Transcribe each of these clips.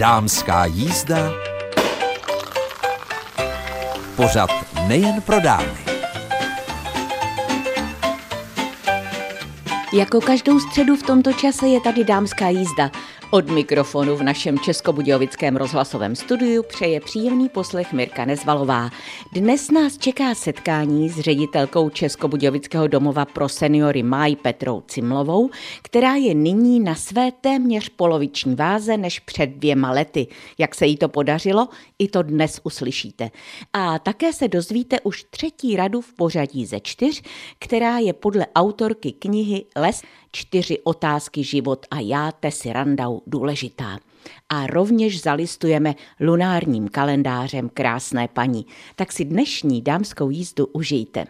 Dámská jízda. Pořad nejen pro dámy. Jako každou středu v tomto čase je tady dámská jízda. Od mikrofonu v našem Českobudějovickém rozhlasovém studiu přeje příjemný poslech Mirka Nezvalová. Dnes nás čeká setkání s ředitelkou Českobudějovického domova pro seniory Maj Petrou Cimlovou, která je nyní na své téměř poloviční váze než před dvěma lety. Jak se jí to podařilo, i to dnes uslyšíte. A také se dozvíte už třetí radu v pořadí ze čtyř, která je podle autorky knihy Les čtyři otázky život a já, Tesi Randau, důležitá. A rovněž zalistujeme lunárním kalendářem krásné paní. Tak si dnešní dámskou jízdu užijte.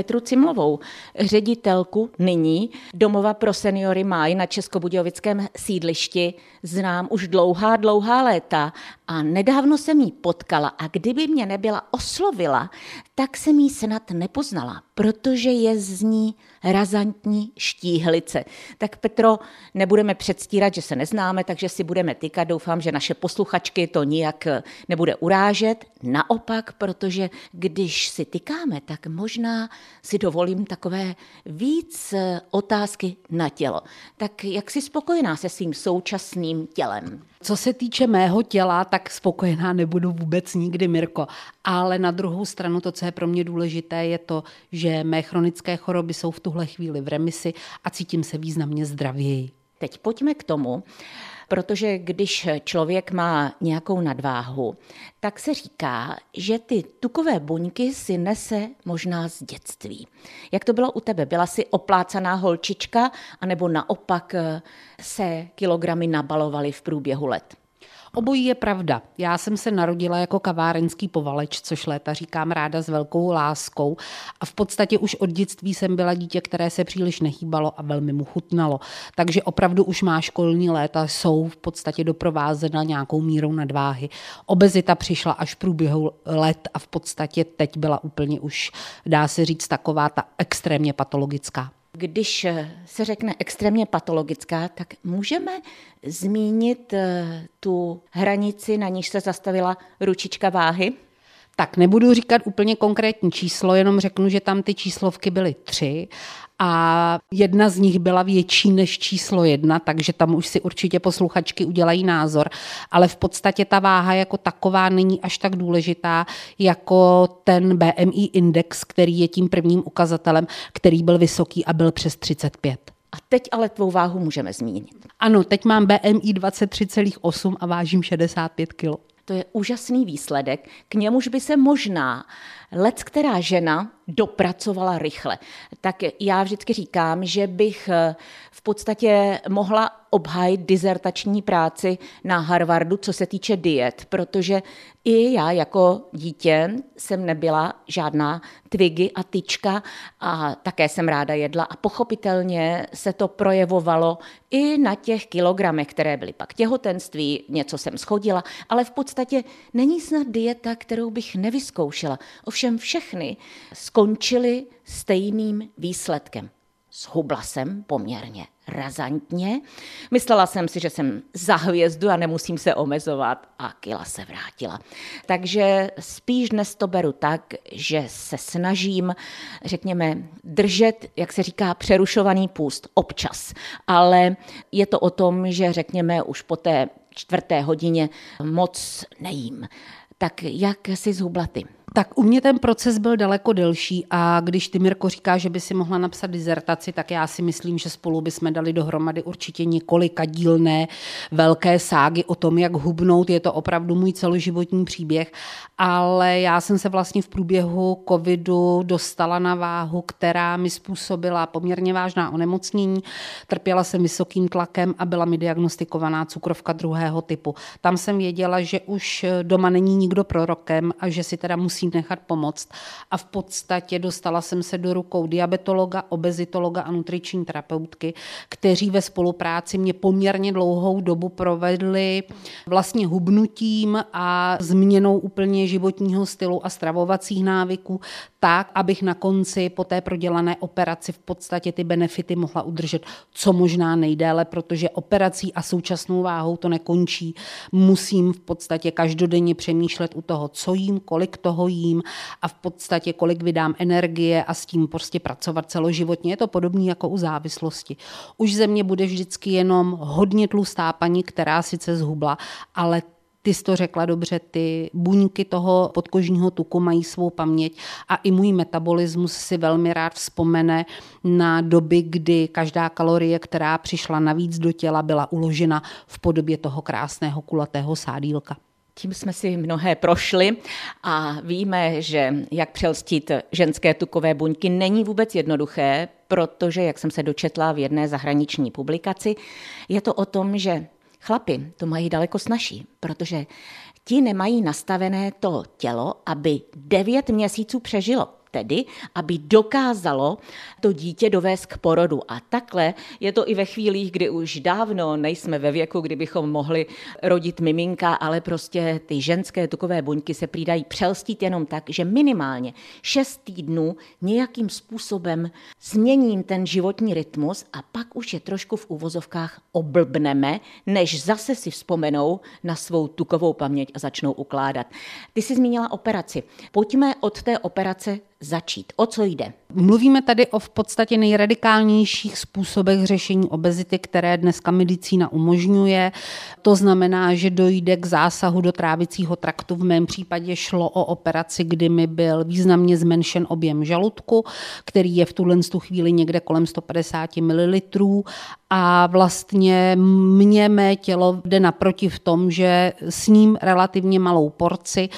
Petru Cimlovou, ředitelku nyní domova pro seniory Máj na Českobudějovickém sídlišti. Znám už dlouhá, dlouhá léta a nedávno jsem jí potkala a kdyby mě nebyla oslovila, tak jsem jí snad nepoznala, protože je z ní razantní štíhlice. Tak Petro, nebudeme předstírat, že se neznáme, takže si budeme tykat. Doufám, že naše posluchačky to nijak nebude urážet. Naopak, protože když si tykáme, tak možná si dovolím takové víc otázky na tělo. Tak jak jsi spokojená se svým současným tělem? Co se týče mého těla, tak spokojená nebudu vůbec nikdy, Mirko. Ale na druhou stranu to, co je pro mě důležité, je to, že mé chronické choroby jsou v tuhle chvíli v remisi a cítím se významně zdravěji. Teď pojďme k tomu, protože když člověk má nějakou nadváhu, tak se říká, že ty tukové buňky si nese možná z dětství. Jak to bylo u tebe? Byla jsi oplácaná holčička, anebo naopak se kilogramy nabalovaly v průběhu let? Obojí je pravda. Já jsem se narodila jako kavárenský povaleč, což léta říkám ráda s velkou láskou. A v podstatě už od dětství jsem byla dítě, které se příliš nehýbalo a velmi mu chutnalo. Takže opravdu už má školní léta jsou v podstatě doprovázena nějakou mírou nadváhy. Obezita přišla až v průběhu let a v podstatě teď byla úplně už, dá se říct, taková ta extrémně patologická. Když se řekne extrémně patologická, tak můžeme zmínit eh, tu hranici, na níž se zastavila ručička váhy? Tak nebudu říkat úplně konkrétní číslo, jenom řeknu, že tam ty číslovky byly tři a jedna z nich byla větší než číslo jedna, takže tam už si určitě posluchačky udělají názor, ale v podstatě ta váha jako taková není až tak důležitá jako ten BMI index, který je tím prvním ukazatelem, který byl vysoký a byl přes 35. A teď ale tvou váhu můžeme zmínit. Ano, teď mám BMI 23,8 a vážím 65 kg. To je úžasný výsledek, k němuž by se možná lec která žena dopracovala rychle. Tak já vždycky říkám, že bych eh, v podstatě mohla obhájit dizertační práci na Harvardu, co se týče diet, protože i já jako dítě jsem nebyla žádná twigy a tyčka a také jsem ráda jedla a pochopitelně se to projevovalo i na těch kilogramech, které byly pak těhotenství, něco jsem schodila, ale v podstatě není snad dieta, kterou bych nevyzkoušela. Ovšem všechny skončily stejným výsledkem. Zhubla jsem poměrně razantně. Myslela jsem si, že jsem za hvězdu a nemusím se omezovat a kila se vrátila. Takže spíš dnes to beru tak, že se snažím, řekněme, držet, jak se říká, přerušovaný půst občas. Ale je to o tom, že řekněme už po té čtvrté hodině moc nejím. Tak jak si zhubla ty? Tak u mě ten proces byl daleko delší a když ty, Mirko, říká, že by si mohla napsat dizertaci, tak já si myslím, že spolu bychom dali dohromady určitě několika dílné velké ságy o tom, jak hubnout. Je to opravdu můj celoživotní příběh, ale já jsem se vlastně v průběhu covidu dostala na váhu, která mi způsobila poměrně vážná onemocnění. Trpěla jsem vysokým tlakem a byla mi diagnostikovaná cukrovka druhého typu. Tam jsem věděla, že už doma není nikdo prorokem a že si teda musí musím nechat pomoct. A v podstatě dostala jsem se do rukou diabetologa, obezitologa a nutriční terapeutky, kteří ve spolupráci mě poměrně dlouhou dobu provedli vlastně hubnutím a změnou úplně životního stylu a stravovacích návyků, tak, abych na konci po té prodělané operaci v podstatě ty benefity mohla udržet co možná nejdéle, protože operací a současnou váhou to nekončí. Musím v podstatě každodenně přemýšlet u toho, co jím, kolik toho jím a v podstatě kolik vydám energie a s tím prostě pracovat celoživotně. Je to podobné jako u závislosti. Už ze mě bude vždycky jenom hodně tlustá paní, která sice zhubla, ale ty jsi to řekla dobře, ty buňky toho podkožního tuku mají svou paměť a i můj metabolismus si velmi rád vzpomene na doby, kdy každá kalorie, která přišla navíc do těla, byla uložena v podobě toho krásného kulatého sádílka. Tím jsme si mnohé prošli a víme, že jak přelstit ženské tukové buňky není vůbec jednoduché, protože, jak jsem se dočetla v jedné zahraniční publikaci, je to o tom, že Chlapi to mají daleko snažší, protože ti nemají nastavené to tělo, aby devět měsíců přežilo tedy, aby dokázalo to dítě dovést k porodu. A takhle je to i ve chvílích, kdy už dávno nejsme ve věku, kdybychom mohli rodit miminka, ale prostě ty ženské tukové buňky se přidají přelstit jenom tak, že minimálně šest týdnů nějakým způsobem změním ten životní rytmus a pak už je trošku v úvozovkách oblbneme, než zase si vzpomenou na svou tukovou paměť a začnou ukládat. Ty jsi zmínila operaci. Pojďme od té operace začít. O co jde? Mluvíme tady o v podstatě nejradikálnějších způsobech řešení obezity, které dneska medicína umožňuje. To znamená, že dojde k zásahu do trávicího traktu. V mém případě šlo o operaci, kdy mi byl významně zmenšen objem žaludku, který je v tuhle chvíli někde kolem 150 ml a vlastně mě mé tělo jde naproti v tom, že s ním relativně malou porci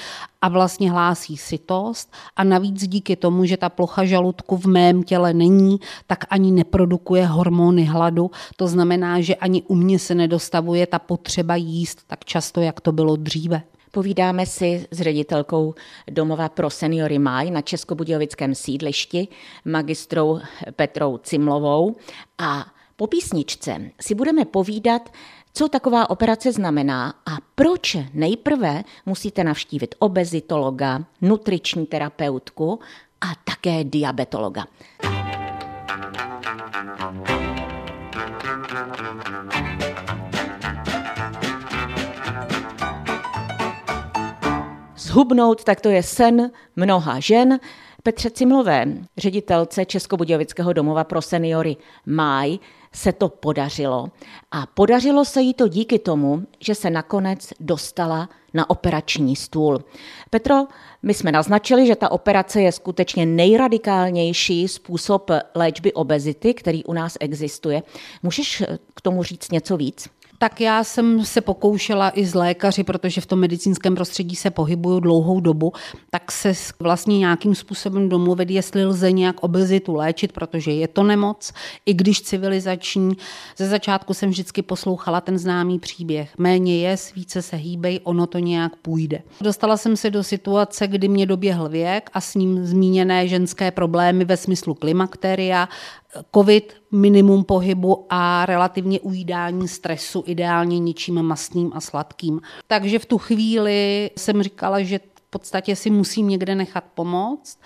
a vlastně hlásí sytost a navíc díky tomu, že ta plocha žaludku v mém těle není, tak ani neprodukuje hormony hladu. To znamená, že ani u mě se nedostavuje ta potřeba jíst tak často, jak to bylo dříve. Povídáme si s ředitelkou domova pro seniory Maj na Českobudějovickém sídlišti, magistrou Petrou Cimlovou a po písničce si budeme povídat, co taková operace znamená a proč nejprve musíte navštívit obezitologa, nutriční terapeutku a také diabetologa. Zhubnout, tak to je sen mnoha žen. Petře Cimlové, ředitelce Českobudějovického domova pro seniory Máj, se to podařilo. A podařilo se jí to díky tomu, že se nakonec dostala na operační stůl. Petro, my jsme naznačili, že ta operace je skutečně nejradikálnější způsob léčby obezity, který u nás existuje. Můžeš k tomu říct něco víc? Tak já jsem se pokoušela i z lékaři, protože v tom medicínském prostředí se pohybuju dlouhou dobu, tak se vlastně nějakým způsobem domluvit, jestli lze nějak obezitu léčit, protože je to nemoc, i když civilizační. Ze začátku jsem vždycky poslouchala ten známý příběh. Méně je, více se hýbej, ono to nějak půjde. Dostala jsem se do situace, kdy mě doběhl věk a s ním zmíněné ženské problémy ve smyslu klimakteria, covid, minimum pohybu a relativně ujídání stresu, ideálně ničím mastným a sladkým. Takže v tu chvíli jsem říkala, že v podstatě si musím někde nechat pomoct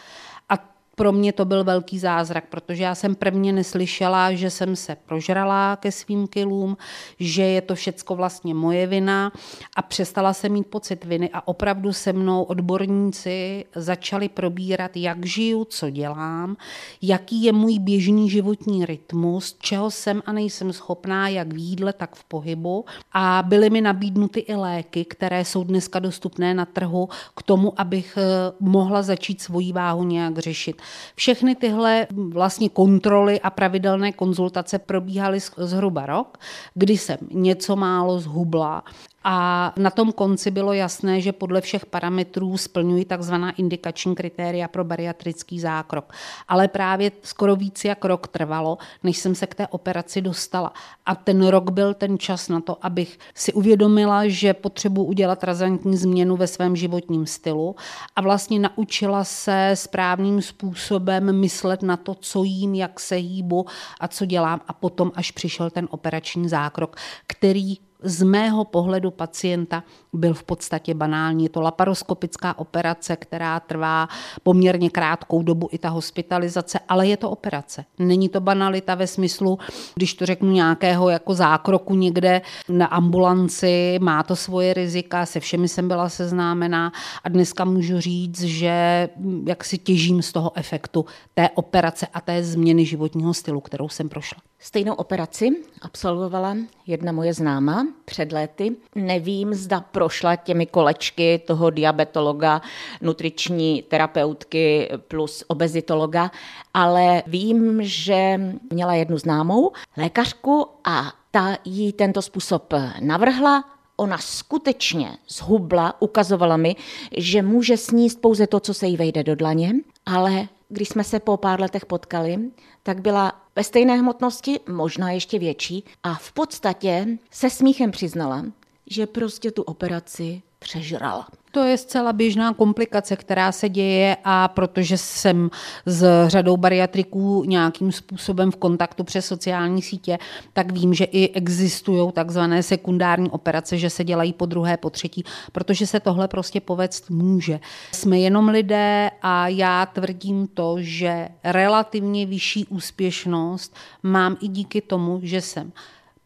pro mě to byl velký zázrak, protože já jsem prvně neslyšela, že jsem se prožrala ke svým kilům, že je to všecko vlastně moje vina a přestala jsem mít pocit viny a opravdu se mnou odborníci začali probírat, jak žiju, co dělám, jaký je můj běžný životní rytmus, čeho jsem a nejsem schopná, jak v jídle, tak v pohybu a byly mi nabídnuty i léky, které jsou dneska dostupné na trhu k tomu, abych eh, mohla začít svoji váhu nějak řešit. Všechny tyhle vlastně kontroly a pravidelné konzultace probíhaly zhruba rok, kdy jsem něco málo zhubla a na tom konci bylo jasné, že podle všech parametrů splňují takzvaná indikační kritéria pro bariatrický zákrok. Ale právě skoro víc jak rok trvalo, než jsem se k té operaci dostala. A ten rok byl ten čas na to, abych si uvědomila, že potřebuji udělat razantní změnu ve svém životním stylu a vlastně naučila se správným způsobem myslet na to, co jím, jak se hýbu a co dělám. A potom až přišel ten operační zákrok, který z mého pohledu pacienta byl v podstatě banální. Je to laparoskopická operace, která trvá poměrně krátkou dobu i ta hospitalizace, ale je to operace. Není to banalita ve smyslu, když to řeknu nějakého jako zákroku někde na ambulanci, má to svoje rizika, se všemi jsem byla seznámená a dneska můžu říct, že jak si těžím z toho efektu té operace a té změny životního stylu, kterou jsem prošla. Stejnou operaci absolvovala jedna moje známa před léty. Nevím, zda prošla těmi kolečky toho diabetologa, nutriční terapeutky plus obezitologa, ale vím, že měla jednu známou lékařku a ta jí tento způsob navrhla, ona skutečně zhubla, ukazovala mi, že může sníst pouze to, co se jí vejde do dlaně, ale když jsme se po pár letech potkali, tak byla ve stejné hmotnosti, možná ještě větší, a v podstatě se smíchem přiznala, že prostě tu operaci přežrala. To je zcela běžná komplikace, která se děje a protože jsem s řadou bariatriků nějakým způsobem v kontaktu přes sociální sítě, tak vím, že i existují takzvané sekundární operace, že se dělají po druhé, po třetí, protože se tohle prostě povést může. Jsme jenom lidé a já tvrdím to, že relativně vyšší úspěšnost mám i díky tomu, že jsem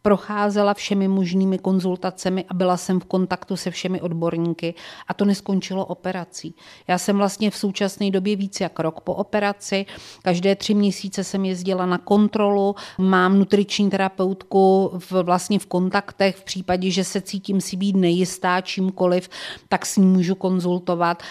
procházela všemi možnými konzultacemi a byla jsem v kontaktu se všemi odborníky a to neskončilo operací. Já jsem vlastně v současné době víc jak rok po operaci, každé tři měsíce jsem jezdila na kontrolu, mám nutriční terapeutku v, vlastně v kontaktech, v případě, že se cítím si být nejistá čímkoliv, tak s ní můžu konzultovat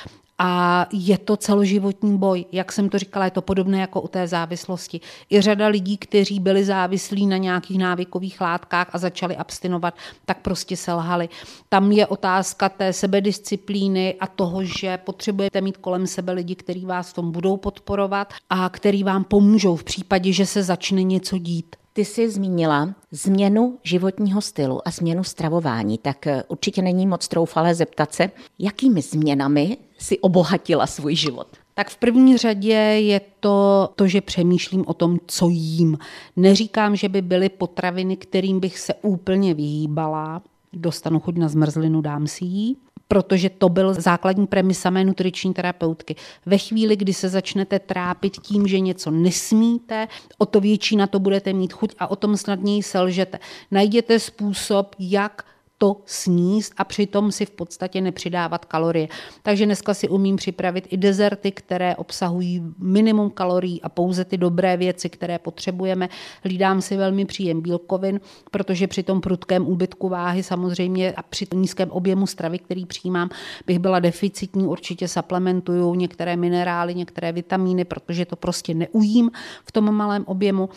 a je to celoživotní boj. Jak jsem to říkala, je to podobné jako u té závislosti. I řada lidí, kteří byli závislí na nějakých návykových látkách a začali abstinovat, tak prostě selhali. Tam je otázka té sebedisciplíny a toho, že potřebujete mít kolem sebe lidi, kteří vás v tom budou podporovat a který vám pomůžou v případě, že se začne něco dít. Ty jsi zmínila změnu životního stylu a změnu stravování, tak eh, určitě není moc troufalé zeptat se, jakými změnami si obohatila svůj život. Tak v první řadě je to to, že přemýšlím o tom, co jím. Neříkám, že by byly potraviny, kterým bych se úplně vyhýbala. Dostanu chuť na zmrzlinu, dám si jí protože to byl základní premisa mé nutriční terapeutky. Ve chvíli, kdy se začnete trápit tím, že něco nesmíte, o to větší na to budete mít chuť a o tom snadněji selžete. Najděte způsob, jak to sníst a přitom si v podstatě nepřidávat kalorie. Takže dneska si umím připravit i dezerty, které obsahují minimum kalorií a pouze ty dobré věci, které potřebujeme. Hlídám si velmi příjem bílkovin, protože při tom prudkém úbytku váhy samozřejmě a při nízkém objemu stravy, který přijímám, bych byla deficitní, určitě supplementuju některé minerály, některé vitamíny, protože to prostě neujím v tom malém objemu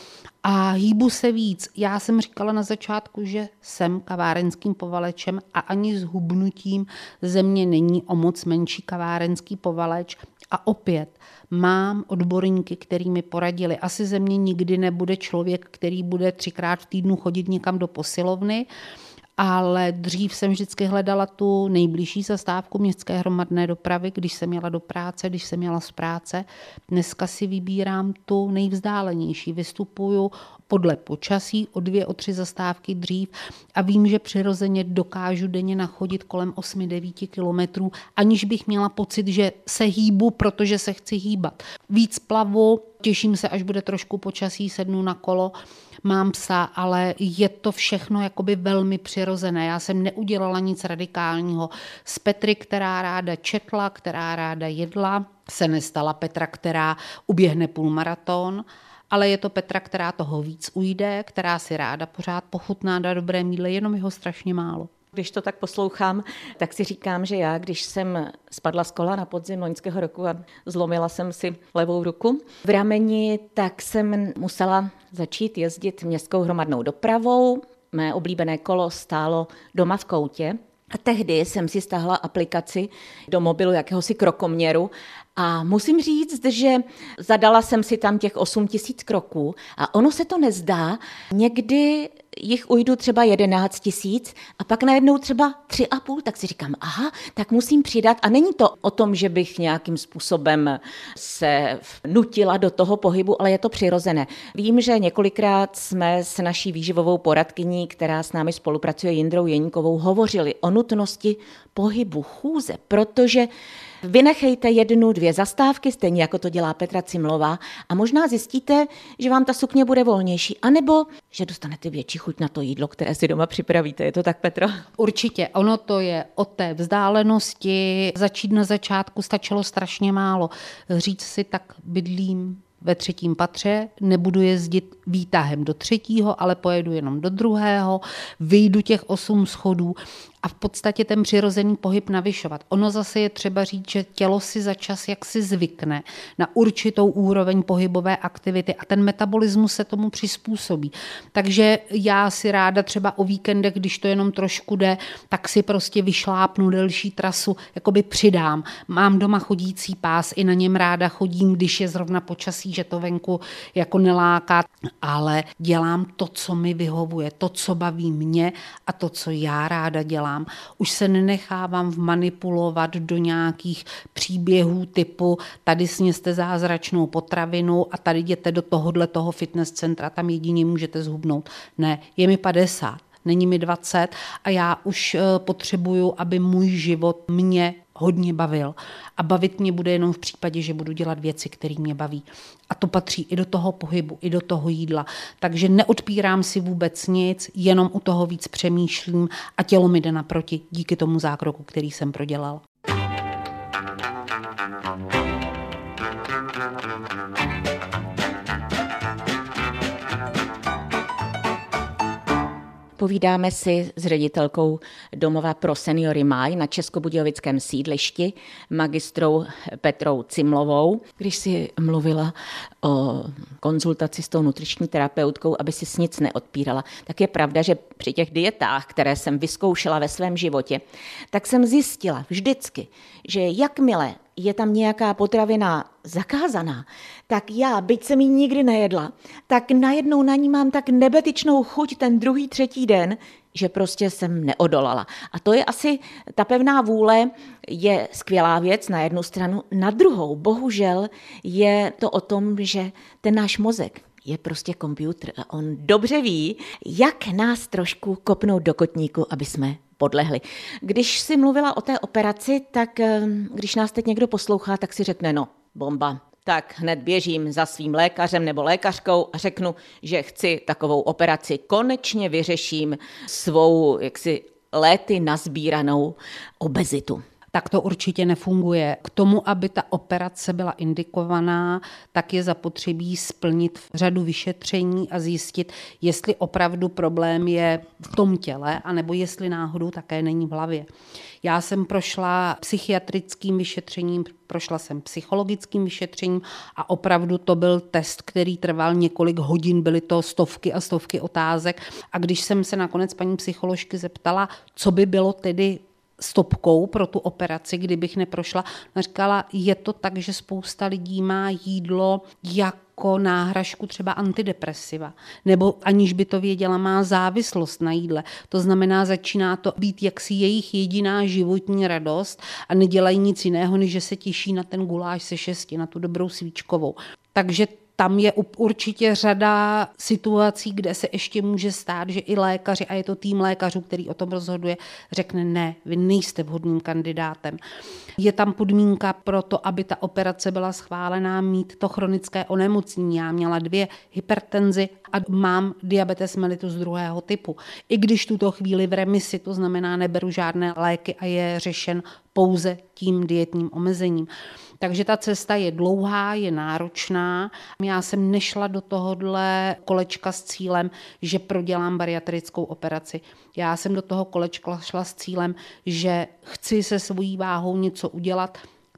a hýbu se víc. Já jsem říkala na začátku, že jsem kavárenským povalečem a ani s hubnutím země není o moc menší kavárenský povaleč. A opět mám odborníky, který mi poradili. Asi ze mě nikdy nebude člověk, který bude třikrát v týdnu chodit někam do posilovny, ale dřív jsem vždycky hledala tu nejbližší zastávku městské hromadné dopravy, když jsem měla do práce, když jsem měla z práce. Dneska si vybírám tu nejvzdálenější. Vystupuju podle počasí o dvě, o tři zastávky dřív a vím, že přirozeně dokážu denně nachodit kolem 8-9 kilometrů, aniž bych měla pocit, že se hýbu, protože se chci hýbat. Víc plavu, těším se, až bude trošku počasí, sednu na kolo mám psa, ale je to všechno jakoby velmi přirozené. Já jsem neudělala nic radikálního. Z Petry, která ráda četla, která ráda jedla, se nestala Petra, která uběhne půlmaraton, ale je to Petra, která toho víc ujde, která si ráda pořád pochutná na dobré míle, jenom jeho strašně málo. Když to tak poslouchám, tak si říkám, že já, když jsem spadla z kola na podzim loňského roku a zlomila jsem si levou ruku v rameni, tak jsem musela začít jezdit městskou hromadnou dopravou. Mé oblíbené kolo stálo doma v koutě A tehdy jsem si stáhla aplikaci do mobilu jakéhosi krokoměru a musím říct, že zadala jsem si tam těch 8 tisíc kroků a ono se to nezdá. Někdy jich ujdu třeba 11 tisíc a pak najednou třeba tři a půl, tak si říkám, aha, tak musím přidat. A není to o tom, že bych nějakým způsobem se nutila do toho pohybu, ale je to přirozené. Vím, že několikrát jsme s naší výživovou poradkyní, která s námi spolupracuje Jindrou Jeníkovou, hovořili o nutnosti pohybu, chůze, protože Vynechejte jednu, dvě zastávky, stejně jako to dělá Petra Cimlová a možná zjistíte, že vám ta sukně bude volnější, anebo že dostanete větší chuť na to jídlo, které si doma připravíte. Je to tak, Petro? Určitě. Ono to je o té vzdálenosti. Začít na začátku stačilo strašně málo. Říct si, tak bydlím ve třetím patře, nebudu jezdit výtahem do třetího, ale pojedu jenom do druhého, vyjdu těch osm schodů a v podstatě ten přirozený pohyb navyšovat. Ono zase je třeba říct, že tělo si za čas jak si zvykne na určitou úroveň pohybové aktivity a ten metabolismus se tomu přizpůsobí. Takže já si ráda třeba o víkendech, když to jenom trošku jde, tak si prostě vyšlápnu delší trasu, jakoby přidám. Mám doma chodící pás, i na něm ráda chodím, když je zrovna počasí, že to venku jako neláká, ale dělám to, co mi vyhovuje, to, co baví mě a to, co já ráda dělám dělám. Už se nenechávám manipulovat do nějakých příběhů typu tady sněste zázračnou potravinu a tady jděte do tohohle toho fitness centra, tam jedině můžete zhubnout. Ne, je mi 50 není mi 20 a já už eh, potřebuju, aby můj život mě hodně bavil. A bavit mě bude jenom v případě, že budu dělat věci, které mě baví. A to patří i do toho pohybu, i do toho jídla. Takže neodpírám si vůbec nic, jenom u toho víc přemýšlím a tělo mi jde naproti díky tomu zákroku, který jsem prodělal. Povídáme si s ředitelkou domova pro seniory Maj na Českobudějovickém sídlišti, magistrou Petrou Cimlovou. Když si mluvila o konzultaci s tou nutriční terapeutkou, aby si s nic neodpírala, tak je pravda, že při těch dietách, které jsem vyzkoušela ve svém životě, tak jsem zjistila vždycky, že jakmile je tam nějaká potravina zakázaná, tak já, byť jsem ji nikdy nejedla, tak najednou na ní mám tak nebetičnou chuť ten druhý, třetí den, že prostě jsem neodolala. A to je asi, ta pevná vůle je skvělá věc na jednu stranu, na druhou, bohužel, je to o tom, že ten náš mozek, je prostě počítač a on dobře ví, jak nás trošku kopnout do kotníku, aby jsme podlehli. Když si mluvila o té operaci, tak eh, když nás teď někdo poslouchá, tak si řekne, no, bomba, tak hned běžím za svým lékařem nebo lékařkou a řeknu, že chci takovou operaci. Konečně vyřeším svou jaksi léty nazbíranou obezitu tak to určitě nefunguje. K tomu, aby ta operace byla indikovaná, tak je zapotřebí splnit řadu vyšetření a zjistit, jestli opravdu problém je v tom těle, anebo jestli náhodou také není v hlavě. Já jsem prošla psychiatrickým vyšetřením, prošla jsem psychologickým vyšetřením a opravdu to byl test, který trval několik hodin, byly to stovky a stovky otázek. A když jsem se nakonec paní psycholožky zeptala, co by bylo tedy stopkou pro tu operaci, kdybych neprošla. Říkala, je to tak, že spousta lidí má jídlo jako náhražku třeba antidepresiva, nebo aniž by to věděla, má závislost na jídle. To znamená, začíná to být jaksi jejich jediná životní radost a nedělají nic jiného, než že se těší na ten guláš se šesti, na tu dobrou svíčkovou. Takže tam je určitě řada situací, kde se ještě může stát, že i lékaři, a je to tým lékařů, který o tom rozhoduje, řekne ne, vy nejste vhodným kandidátem. Je tam podmínka pro to, aby ta operace byla schválená, mít to chronické onemocnění. Já měla dvě hypertenzi a mám diabetes mellitus druhého typu. I když tuto chvíli v remisi, to znamená neberu žádné léky a je řešen pouze tím dietním omezením. Takže ta cesta je dlouhá, je náročná. Já jsem nešla do tohohle kolečka s cílem, že prodělám bariatrickou operaci. Já jsem do toho kolečka šla s cílem, že chci se svojí váhou něco udělat,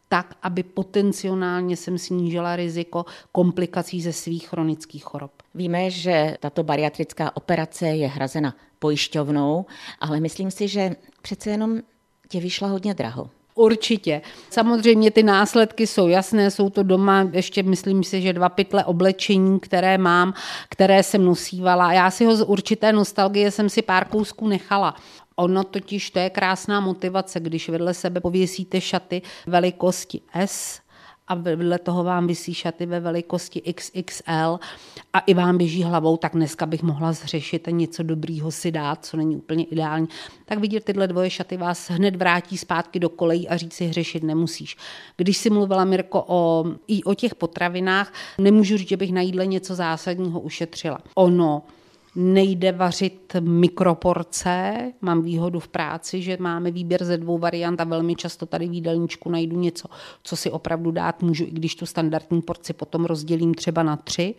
tak, aby potenciálně jsem snížila riziko komplikací ze svých chronických chorob. Víme, že tato bariatrická operace je hrazena pojišťovnou, ale myslím si, že přece jenom tě vyšla hodně draho. Určitě. Samozřejmě ty následky jsou jasné, jsou to doma ještě, myslím si, že dva pytle oblečení, které mám, které jsem nosívala. Já si ho z určité nostalgie jsem si pár kousků nechala. Ono totiž to je krásná motivace, když vedle sebe pověsíte šaty velikosti S, a vedle toho vám vysí šaty ve velikosti XXL a i vám běží hlavou, tak dneska bych mohla zřešit a něco dobrýho si dát, co není úplně ideální. Tak vidět tyhle dvoje šaty vás hned vrátí zpátky do kolejí a říct si hřešit nemusíš. Když si mluvila Mirko o, i o těch potravinách, nemůžu říct, že bych na jídle něco zásadního ušetřila. Ono nejde vařit mikroporce. Mám výhodu v práci, že máme výběr ze dvou variant a velmi často tady v jídelníčku najdu něco, co si opravdu dát můžu, i když tu standardní porci potom rozdělím třeba na tři.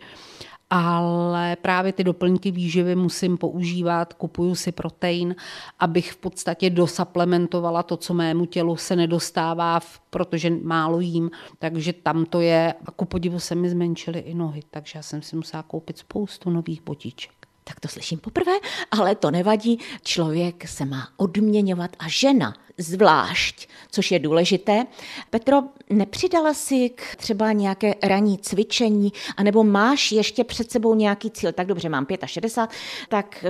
Ale právě ty doplňky výživy musím používat, kupuju si protein, abych v podstatě dosaplementovala to, co mému tělu se nedostává, protože málo jím, takže tam to je, a ku podivu se mi zmenšily i nohy, takže já jsem si musela koupit spoustu nových botiček tak to slyším poprvé, ale to nevadí. Člověk se má odměňovat a žena zvlášť, což je důležité. Petro, nepřidala si k třeba nějaké ranní cvičení, anebo máš ještě před sebou nějaký cíl? Tak dobře, mám 65, tak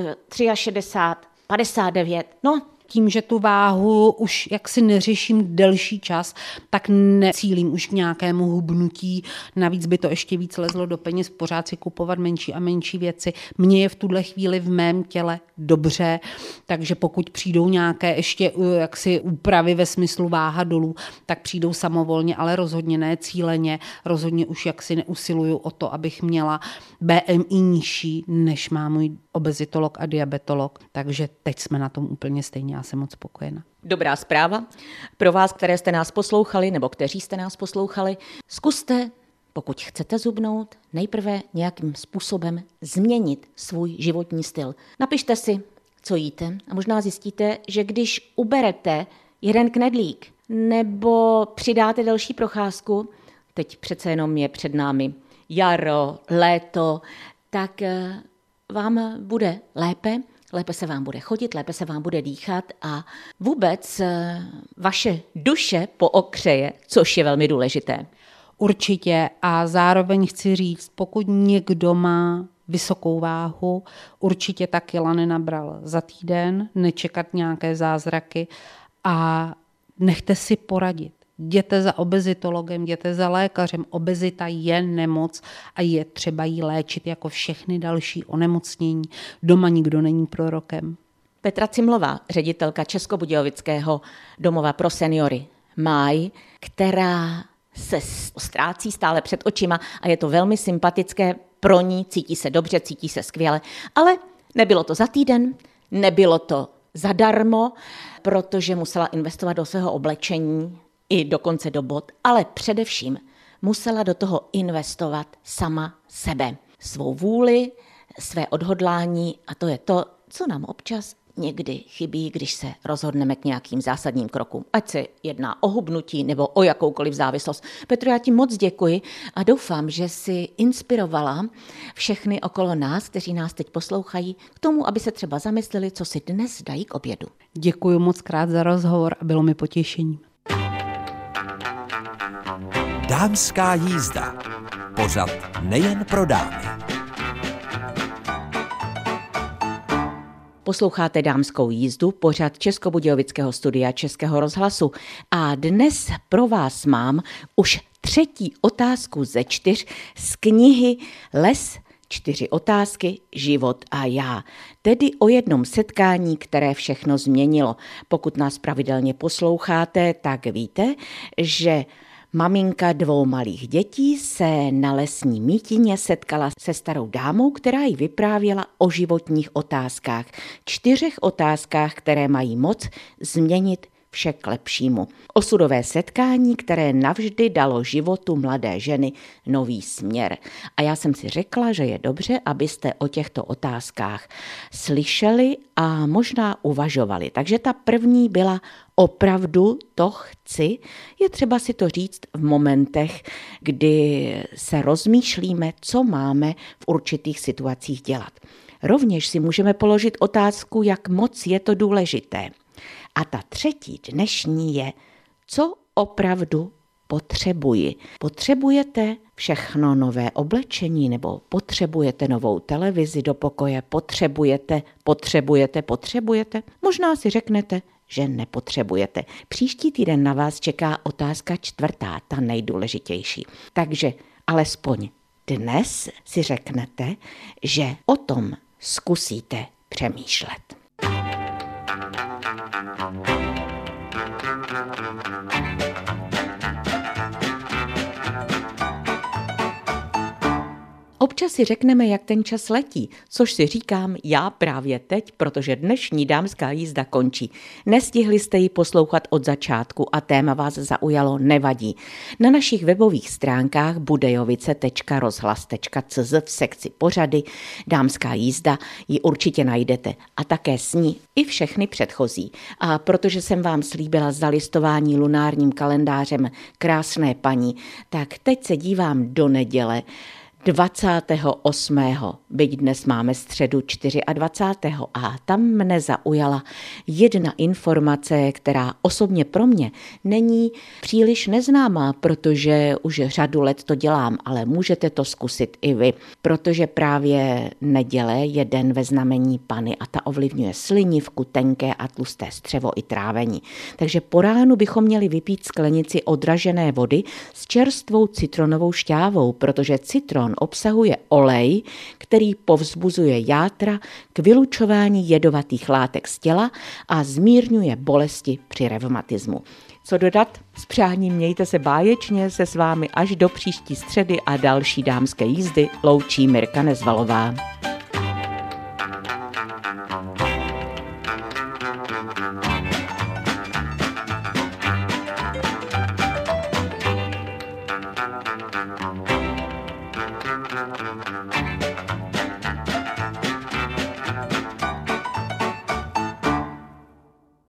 63, eh, 59, no tím, že tu váhu už jaksi neřeším delší čas, tak necílím už k nějakému hubnutí. Navíc by to ještě víc lezlo do peněz, pořád si kupovat menší a menší věci. Mně je v tuhle chvíli v mém těle dobře, takže pokud přijdou nějaké ještě uh, jaksi úpravy ve smyslu váha dolů, tak přijdou samovolně, ale rozhodně ne cíleně. Rozhodně už jaksi neusiluju o to, abych měla BMI nižší, než má můj obezitolog a diabetolog, takže teď jsme na tom úplně stejně, já jsem moc spokojená. Dobrá zpráva. Pro vás, které jste nás poslouchali, nebo kteří jste nás poslouchali, zkuste, pokud chcete zubnout, nejprve nějakým způsobem změnit svůj životní styl. Napište si, co jíte a možná zjistíte, že když uberete jeden knedlík nebo přidáte další procházku, teď přece jenom je před námi jaro, léto, tak eh, vám bude lépe, lépe se vám bude chodit, lépe se vám bude dýchat a vůbec eh, vaše duše pookřeje, což je velmi důležité. Určitě a zároveň chci říct, pokud někdo má vysokou váhu, určitě ta kila nenabral za týden, nečekat nějaké zázraky a nechte si poradit. Jděte za obezitologem, jděte za lékařem. Obezita je nemoc a je třeba ji léčit jako všechny další onemocnění. Doma nikdo není prorokem. Petra Cimlová, ředitelka Českobudějovického domova pro seniory Máj, která se ztrácí stále před očima a je to velmi sympatické pro ní, cítí se dobře, cítí se skvěle, ale nebylo to za týden, nebylo to zadarmo, protože musela investovat do svého oblečení, i dokonce do bod, ale především musela do toho investovat sama sebe, svou vůli, své odhodlání a to je to, co nám občas někdy chybí, když se rozhodneme k nějakým zásadním krokům. Ať se jedná o hubnutí nebo o jakoukoliv závislost. Petro, já ti moc děkuji a doufám, že si inspirovala všechny okolo nás, kteří nás teď poslouchají, k tomu, aby se třeba zamysleli, co si dnes dají k obědu. Děkuji moc krát za rozhovor a bylo mi potěšením. Dámská jízda. Pořad nejen pro dámy. Posloucháte dámskou jízdu, pořad Českobudějovického studia Českého rozhlasu. A dnes pro vás mám už třetí otázku ze čtyř z knihy Les Čtyři otázky, život a já. Tedy o jednom setkání, které všechno změnilo. Pokud nás pravidelně posloucháte, tak víte, že Maminka dvou malých dětí se na lesní mítině setkala se starou dámou, která jí vyprávěla o životních otázkách. Čtyřech otázkách, které mají moc změnit vše k lepšímu. Osudové setkání, které navždy dalo životu mladé ženy nový směr. A já jsem si řekla, že je dobře, abyste o těchto otázkách slyšeli a možná uvažovali. Takže ta první byla opravdu to chci, je třeba si to říct v momentech, kdy se rozmýšlíme, co máme v určitých situacích dělat. Rovněž si můžeme položit otázku, jak moc je to důležité. A ta třetí dnešní je, co opravdu potřebuji. Potřebujete všechno nové oblečení nebo potřebujete novou televizi do pokoje, potřebujete, potřebujete, potřebujete? Možná si řeknete, že nepotřebujete. Příští týden na vás čeká otázka čtvrtá, ta nejdůležitější. Takže alespoň dnes si řeknete, že o tom zkusíte přemýšlet. Thank you. Občas si řekneme, jak ten čas letí, což si říkám já právě teď, protože dnešní dámská jízda končí. Nestihli jste ji poslouchat od začátku a téma vás zaujalo, nevadí. Na našich webových stránkách budejovice.rozhlas.cz v sekci pořady Dámská jízda ji určitě najdete a také s ní i všechny předchozí. A protože jsem vám slíbila zalistování lunárním kalendářem krásné paní, tak teď se dívám do neděle 28. byť dnes máme středu 24. a tam mne zaujala jedna informace, která osobně pro mě není příliš neznámá, protože už řadu let to dělám, ale můžete to zkusit i vy, protože právě neděle je den ve znamení Pany a ta ovlivňuje slinivku, tenké a tlusté střevo i trávení. Takže po ránu bychom měli vypít sklenici odražené vody s čerstvou citronovou šťávou, protože citron obsahuje olej, který povzbuzuje játra k vylučování jedovatých látek z těla a zmírňuje bolesti při revmatismu. Co dodat? S přáním mějte se báječně se s vámi až do příští středy a další dámské jízdy loučí Mirka Nezvalová.